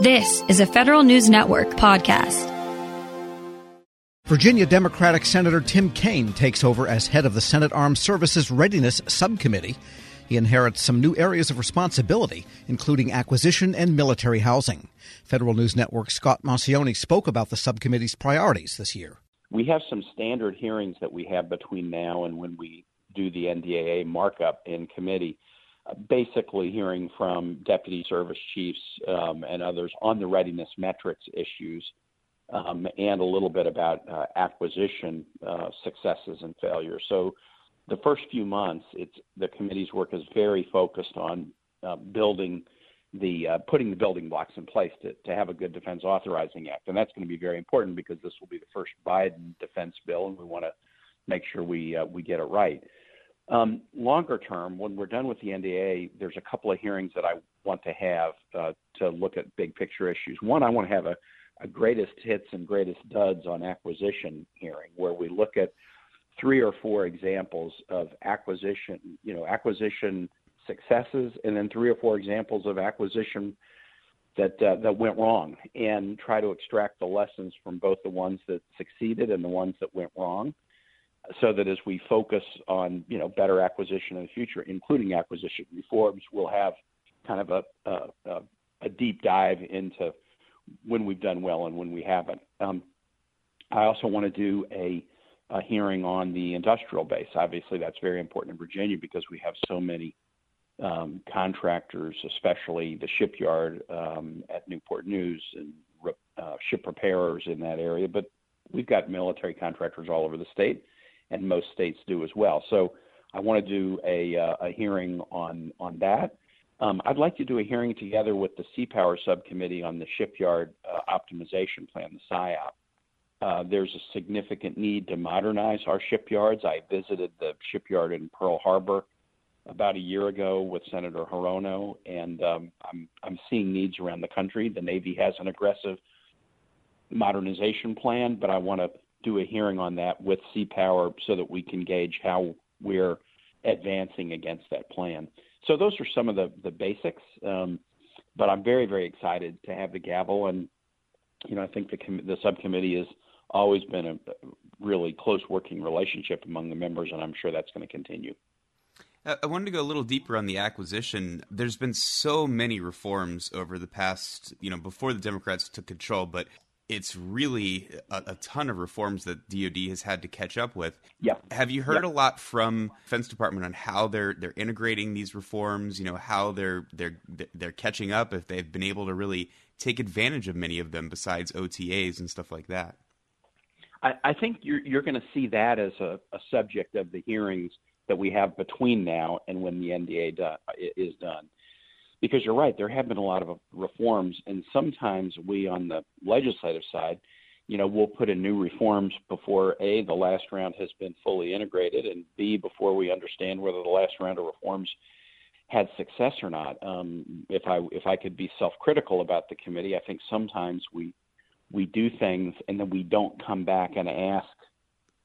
This is a Federal News Network podcast. Virginia Democratic Senator Tim Kaine takes over as head of the Senate Armed Services Readiness Subcommittee. He inherits some new areas of responsibility, including acquisition and military housing. Federal News Network Scott Maucione spoke about the subcommittee's priorities this year. We have some standard hearings that we have between now and when we do the NDAA markup in committee basically hearing from deputy service chiefs um, and others on the readiness metrics issues um, and a little bit about uh, acquisition uh, successes and failures. So the first few months, it's the committee's work is very focused on uh, building the uh, putting the building blocks in place to, to have a good defense authorizing act, and that's going to be very important because this will be the first Biden defense bill, and we want to make sure we uh, we get it right. Um, longer term, when we're done with the NDA, there's a couple of hearings that I want to have uh, to look at big picture issues. One, I want to have a, a greatest hits and greatest duds on acquisition hearing, where we look at three or four examples of acquisition, you know, acquisition successes, and then three or four examples of acquisition that uh, that went wrong, and try to extract the lessons from both the ones that succeeded and the ones that went wrong so that as we focus on you know better acquisition in the future, including acquisition reforms, we'll have kind of a a, a deep dive into when we've done well and when we haven't. Um, I also want to do a, a hearing on the industrial base. Obviously, that's very important in Virginia because we have so many um, contractors, especially the shipyard um, at Newport News and uh, ship repairers in that area. But we've got military contractors all over the state and most states do as well. So I want to do a, uh, a hearing on on that. Um, I'd like to do a hearing together with the Sea Power Subcommittee on the shipyard uh, optimization plan, the SIOP. Uh, there's a significant need to modernize our shipyards. I visited the shipyard in Pearl Harbor about a year ago with Senator Hirono, and um, I'm, I'm seeing needs around the country. The Navy has an aggressive modernization plan, but I want to do a hearing on that with Sea Power so that we can gauge how we're advancing against that plan. So those are some of the the basics. Um, but I'm very very excited to have the gavel, and you know I think the com- the subcommittee has always been a really close working relationship among the members, and I'm sure that's going to continue. I wanted to go a little deeper on the acquisition. There's been so many reforms over the past, you know, before the Democrats took control, but it's really a, a, ton of reforms that DoD has had to catch up with. Yeah. Have you heard a lot from Defense Department on how they're they're integrating these reforms? You know how they're they're they're catching up if they've been able to really take advantage of many of them besides OTAs and stuff like that. I, I think you're you're going to see that as a, a subject of the hearings that we have between now and when the NDA do, is done because you're right, there have been a lot of reforms, and sometimes we on the legislative side, you know, we'll put in new reforms before a the last round has been fully integrated, and b before we understand whether the last round of reforms had success or not. Um, if I if I could be self-critical about the committee, I think sometimes we we do things and then we don't come back and ask,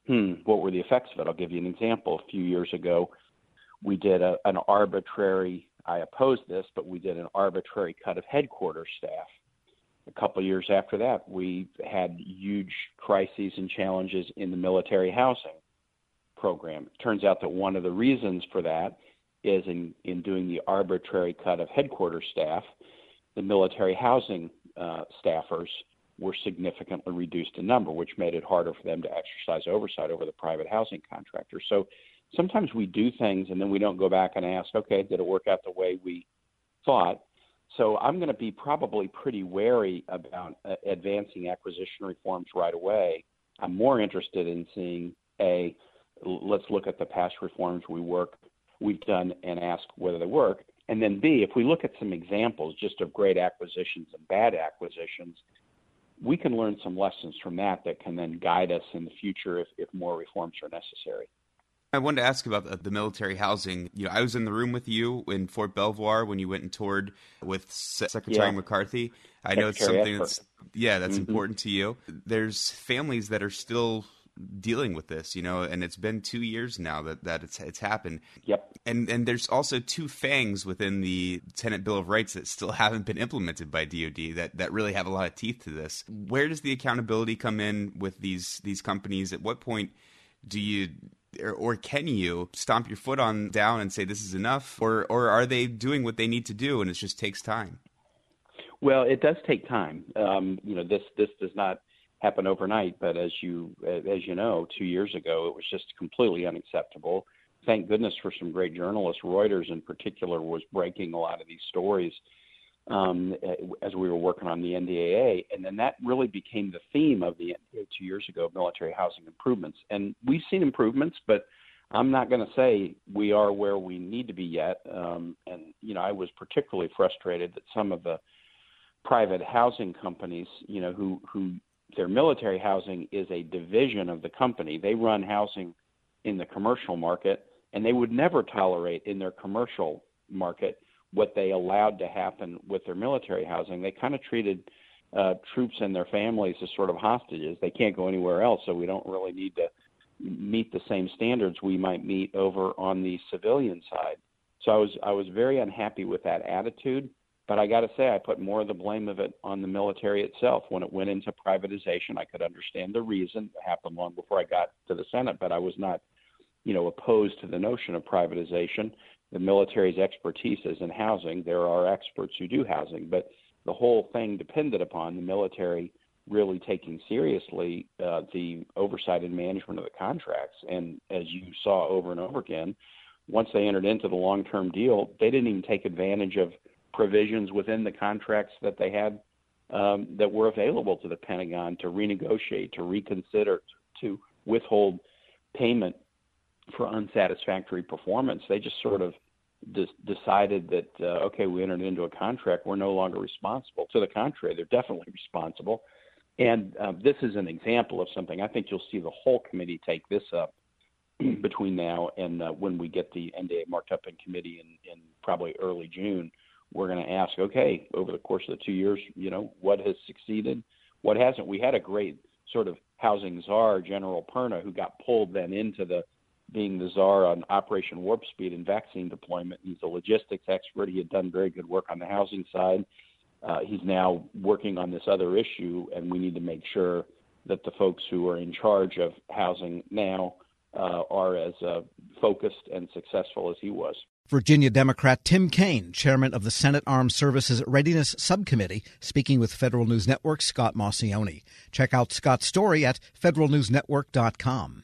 hmm, what were the effects of it? I'll give you an example. A few years ago, we did a, an arbitrary I opposed this, but we did an arbitrary cut of headquarters staff. A couple of years after that, we had huge crises and challenges in the military housing program. It turns out that one of the reasons for that is in, in doing the arbitrary cut of headquarters staff, the military housing uh, staffers were significantly reduced in number, which made it harder for them to exercise oversight over the private housing contractors. So sometimes we do things and then we don't go back and ask, okay, did it work out the way we thought? So I'm going to be probably pretty wary about uh, advancing acquisition reforms right away. I'm more interested in seeing a let's look at the past reforms we work we've done and ask whether they work. And then B, if we look at some examples just of great acquisitions and bad acquisitions, we can learn some lessons from that that can then guide us in the future if, if more reforms are necessary. I wanted to ask about the military housing. You know, I was in the room with you in Fort Belvoir when you went and toured with Secretary yeah. McCarthy. I know it's something that's yeah, that's mm-hmm. important to you. There's families that are still dealing with this, you know, and it's been two years now that, that it's it's happened. Yep. And and there's also two fangs within the Tenant Bill of Rights that still haven't been implemented by DoD that, that really have a lot of teeth to this. Where does the accountability come in with these these companies? At what point do you or, or, can you stomp your foot on down and say this is enough, or or are they doing what they need to do and it just takes time? Well, it does take time. Um, you know, this this does not happen overnight, but as you as you know, two years ago it was just completely unacceptable. Thank goodness for some great journalists. Reuters, in particular, was breaking a lot of these stories um, as we were working on the NDAA, and then that really became the theme of the NDAA two years ago: military housing improvements. And we've seen improvements, but I'm not going to say we are where we need to be yet. Um, and you know, I was particularly frustrated that some of the private housing companies, you know, who who their military housing is a division of the company. They run housing in the commercial market, and they would never tolerate in their commercial market what they allowed to happen with their military housing. They kind of treated uh, troops and their families as sort of hostages. They can't go anywhere else, so we don't really need to meet the same standards we might meet over on the civilian side. So I was I was very unhappy with that attitude. But I got to say, I put more of the blame of it on the military itself. When it went into privatization, I could understand the reason. It happened long before I got to the Senate, but I was not, you know, opposed to the notion of privatization. The military's expertise is in housing. There are experts who do housing, but the whole thing depended upon the military really taking seriously uh, the oversight and management of the contracts. And as you saw over and over again, once they entered into the long-term deal, they didn't even take advantage of provisions within the contracts that they had um, that were available to the Pentagon to renegotiate, to reconsider, to withhold payment for unsatisfactory performance. They just sort of decided that uh, okay, we entered into a contract, we're no longer responsible. To the contrary, they're definitely responsible. And uh, this is an example of something. I think you'll see the whole committee take this up between now and uh, when we get the NDA marked up in committee in, in probably early June we're going to ask, okay, over the course of the two years, you know, what has succeeded, what hasn't. We had a great sort of housing czar, General Perna, who got pulled then into the being the czar on Operation Warp Speed and vaccine deployment. He's a logistics expert. He had done very good work on the housing side. Uh, he's now working on this other issue, and we need to make sure that the folks who are in charge of housing now uh, are as uh, focused and successful as he was. Virginia Democrat Tim Kaine, chairman of the Senate Armed Services Readiness Subcommittee, speaking with Federal News Network Scott Maucione. Check out Scott's story at federalnewsnetwork.com.